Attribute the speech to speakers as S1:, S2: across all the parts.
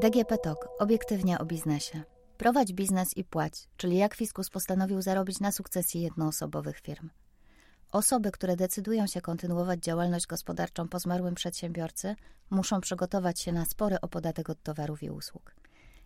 S1: DGP TOK. Obiektywnie o biznesie. Prowadź biznes i płać, czyli jak fiskus postanowił zarobić na sukcesji jednoosobowych firm. Osoby, które decydują się kontynuować działalność gospodarczą po zmarłym przedsiębiorcy, muszą przygotować się na spory opodatek od towarów i usług.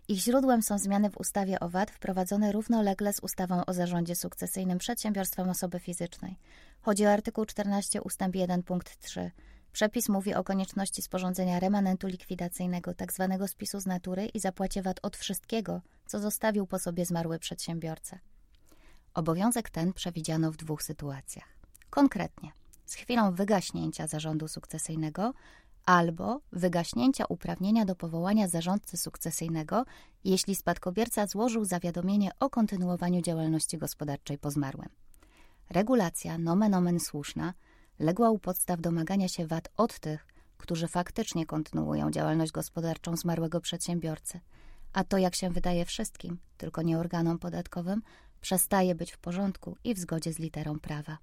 S1: Ich źródłem są zmiany w ustawie o VAT wprowadzone równolegle z ustawą o zarządzie sukcesyjnym przedsiębiorstwem osoby fizycznej. Chodzi o artykuł 14 ust. 1 punkt 3 Przepis mówi o konieczności sporządzenia remanentu likwidacyjnego, tzw. Tak spisu z natury i zapłacie VAT od wszystkiego, co zostawił po sobie zmarły przedsiębiorca. Obowiązek ten przewidziano w dwóch sytuacjach. Konkretnie, z chwilą wygaśnięcia zarządu sukcesyjnego albo wygaśnięcia uprawnienia do powołania zarządcy sukcesyjnego, jeśli spadkobierca złożył zawiadomienie o kontynuowaniu działalności gospodarczej po zmarłym. Regulacja nomen omen słuszna – legła u podstaw domagania się VAT od tych, którzy faktycznie kontynuują działalność gospodarczą zmarłego przedsiębiorcy. A to, jak się wydaje wszystkim, tylko nie organom podatkowym, przestaje być w porządku i w zgodzie z literą prawa.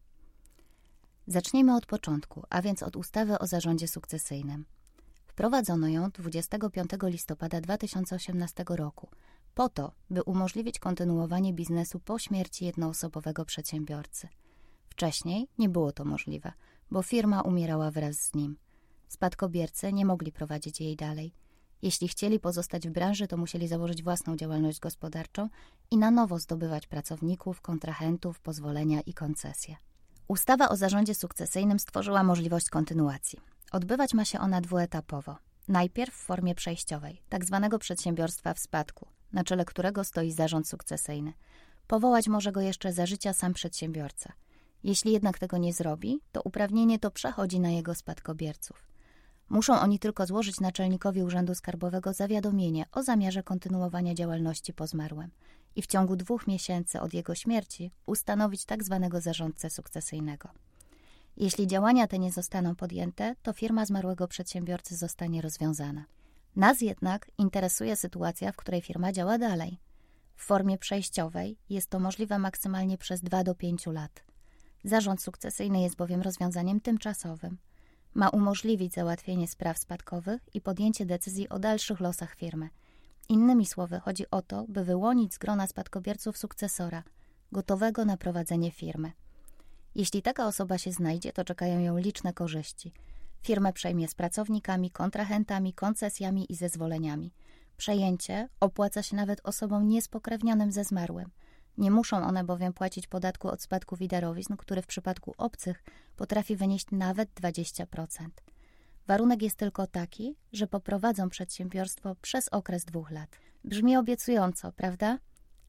S1: Zacznijmy od początku, a więc od ustawy o zarządzie sukcesyjnym. Wprowadzono ją 25 listopada 2018 roku, po to, by umożliwić kontynuowanie biznesu po śmierci jednoosobowego przedsiębiorcy – Wcześniej nie było to możliwe, bo firma umierała wraz z nim. Spadkobiercy nie mogli prowadzić jej dalej. Jeśli chcieli pozostać w branży, to musieli założyć własną działalność gospodarczą i na nowo zdobywać pracowników, kontrahentów, pozwolenia i koncesje. Ustawa o zarządzie sukcesyjnym stworzyła możliwość kontynuacji. Odbywać ma się ona dwuetapowo. Najpierw w formie przejściowej, tak zwanego przedsiębiorstwa w spadku, na czele którego stoi zarząd sukcesyjny. Powołać może go jeszcze za życia sam przedsiębiorca – jeśli jednak tego nie zrobi, to uprawnienie to przechodzi na jego spadkobierców. Muszą oni tylko złożyć naczelnikowi Urzędu Skarbowego zawiadomienie o zamiarze kontynuowania działalności po zmarłym i w ciągu dwóch miesięcy od jego śmierci ustanowić. Tak zarządcę sukcesyjnego. Jeśli działania te nie zostaną podjęte, to firma zmarłego przedsiębiorcy zostanie rozwiązana. Nas jednak interesuje sytuacja, w której firma działa dalej. W formie przejściowej jest to możliwe maksymalnie przez 2 do 5 lat. Zarząd sukcesyjny jest bowiem rozwiązaniem tymczasowym. Ma umożliwić załatwienie spraw spadkowych i podjęcie decyzji o dalszych losach firmy. Innymi słowy, chodzi o to, by wyłonić z grona spadkobierców sukcesora, gotowego na prowadzenie firmy. Jeśli taka osoba się znajdzie, to czekają ją liczne korzyści. Firmę przejmie z pracownikami, kontrahentami, koncesjami i zezwoleniami. Przejęcie opłaca się nawet osobom niespokrewnionym ze zmarłym – nie muszą one bowiem płacić podatku od spadków i darowizn, który w przypadku obcych potrafi wynieść nawet 20%. Warunek jest tylko taki, że poprowadzą przedsiębiorstwo przez okres dwóch lat. Brzmi obiecująco, prawda?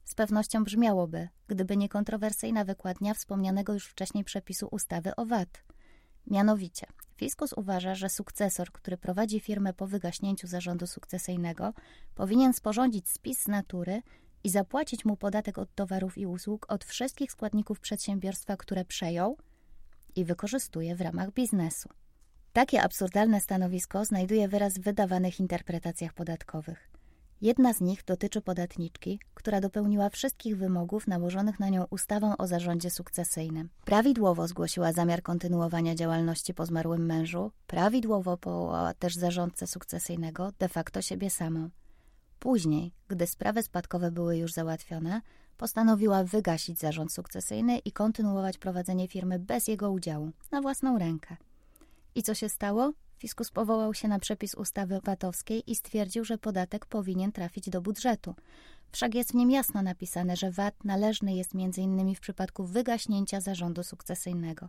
S1: Z pewnością brzmiałoby, gdyby nie kontrowersyjna wykładnia wspomnianego już wcześniej przepisu ustawy o VAT. Mianowicie, fiskus uważa, że sukcesor, który prowadzi firmę po wygaśnięciu zarządu sukcesyjnego, powinien sporządzić spis z natury i zapłacić mu podatek od towarów i usług od wszystkich składników przedsiębiorstwa, które przejął i wykorzystuje w ramach biznesu. Takie absurdalne stanowisko znajduje wyraz w wydawanych interpretacjach podatkowych. Jedna z nich dotyczy podatniczki, która dopełniła wszystkich wymogów nałożonych na nią ustawą o zarządzie sukcesyjnym. Prawidłowo zgłosiła zamiar kontynuowania działalności po zmarłym mężu, prawidłowo powołała też zarządcę sukcesyjnego, de facto siebie samą. Później, gdy sprawy spadkowe były już załatwione, postanowiła wygasić zarząd sukcesyjny i kontynuować prowadzenie firmy bez jego udziału, na własną rękę. I co się stało? Fiskus powołał się na przepis ustawy VAT-owskiej i stwierdził, że podatek powinien trafić do budżetu. Wszak jest w nim jasno napisane, że VAT należny jest m.in. w przypadku wygaśnięcia zarządu sukcesyjnego.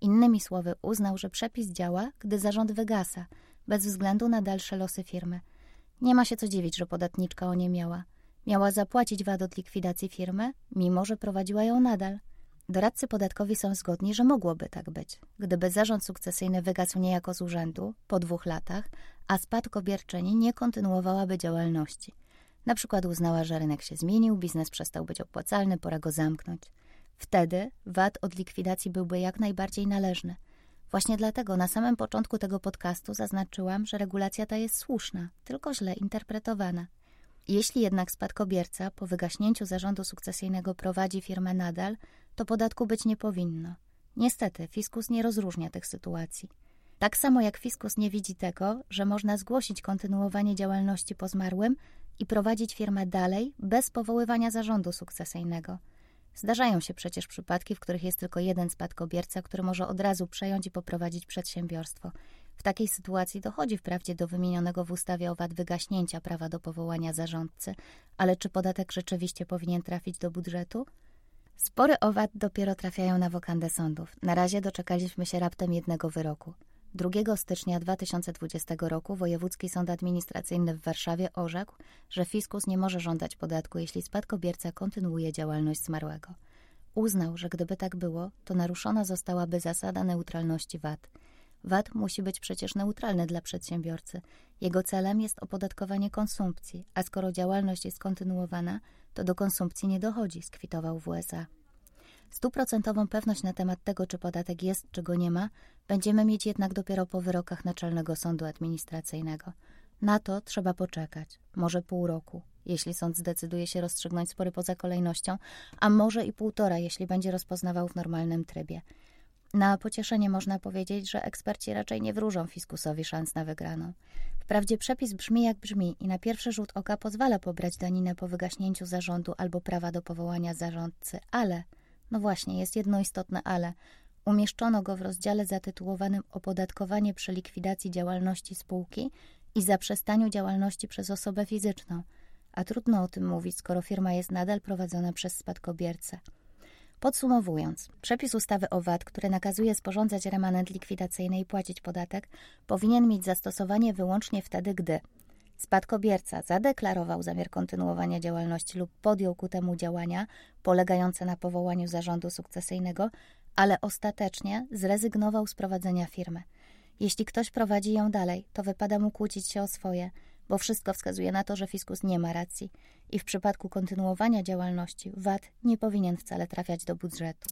S1: Innymi słowy, uznał, że przepis działa, gdy zarząd wygasa, bez względu na dalsze losy firmy – nie ma się co dziwić, że podatniczka o nie miała. Miała zapłacić VAT od likwidacji firmy, mimo że prowadziła ją nadal. Doradcy podatkowi są zgodni, że mogłoby tak być. Gdyby zarząd sukcesyjny wygasł niejako z urzędu po dwóch latach, a spadkobierczyni nie kontynuowałaby działalności. Na przykład uznała, że rynek się zmienił, biznes przestał być opłacalny, pora go zamknąć. Wtedy VAT od likwidacji byłby jak najbardziej należny – Właśnie dlatego na samym początku tego podcastu zaznaczyłam, że regulacja ta jest słuszna, tylko źle interpretowana. Jeśli jednak spadkobierca po wygaśnięciu zarządu sukcesyjnego prowadzi firmę nadal, to podatku być nie powinno. Niestety, fiskus nie rozróżnia tych sytuacji. Tak samo jak fiskus nie widzi tego, że można zgłosić kontynuowanie działalności po zmarłym i prowadzić firmę dalej bez powoływania zarządu sukcesyjnego. Zdarzają się przecież przypadki, w których jest tylko jeden spadkobierca, który może od razu przejąć i poprowadzić przedsiębiorstwo. W takiej sytuacji dochodzi wprawdzie do wymienionego w ustawie o VAT wygaśnięcia prawa do powołania zarządcy, ale czy podatek rzeczywiście powinien trafić do budżetu? Spory o VAT dopiero trafiają na wokandę sądów. Na razie doczekaliśmy się raptem jednego wyroku. 2 stycznia 2020 roku Wojewódzki Sąd Administracyjny w Warszawie orzekł, że fiskus nie może żądać podatku, jeśli spadkobierca kontynuuje działalność zmarłego. Uznał, że gdyby tak było, to naruszona zostałaby zasada neutralności VAT. VAT musi być przecież neutralny dla przedsiębiorcy. Jego celem jest opodatkowanie konsumpcji, a skoro działalność jest kontynuowana, to do konsumpcji nie dochodzi, skwitował w USA. Stuprocentową pewność na temat tego, czy podatek jest, czy go nie ma, będziemy mieć jednak dopiero po wyrokach Naczelnego Sądu Administracyjnego. Na to trzeba poczekać, może pół roku, jeśli sąd zdecyduje się rozstrzygnąć spory poza kolejnością, a może i półtora, jeśli będzie rozpoznawał w normalnym trybie. Na pocieszenie można powiedzieć, że eksperci raczej nie wróżą fiskusowi szans na wygraną. Wprawdzie przepis brzmi jak brzmi i na pierwszy rzut oka pozwala pobrać daninę po wygaśnięciu zarządu albo prawa do powołania zarządcy, ale no właśnie, jest jedno istotne ale. Umieszczono go w rozdziale zatytułowanym Opodatkowanie przy likwidacji działalności spółki i zaprzestaniu działalności przez osobę fizyczną. A trudno o tym mówić, skoro firma jest nadal prowadzona przez spadkobiercę. Podsumowując, przepis ustawy o VAT, który nakazuje sporządzać remanent likwidacyjny i płacić podatek, powinien mieć zastosowanie wyłącznie wtedy, gdy Spadkobierca zadeklarował zamiar kontynuowania działalności lub podjął ku temu działania polegające na powołaniu zarządu sukcesyjnego, ale ostatecznie zrezygnował z prowadzenia firmy. Jeśli ktoś prowadzi ją dalej, to wypada mu kłócić się o swoje, bo wszystko wskazuje na to, że fiskus nie ma racji i w przypadku kontynuowania działalności VAT nie powinien wcale trafiać do budżetu.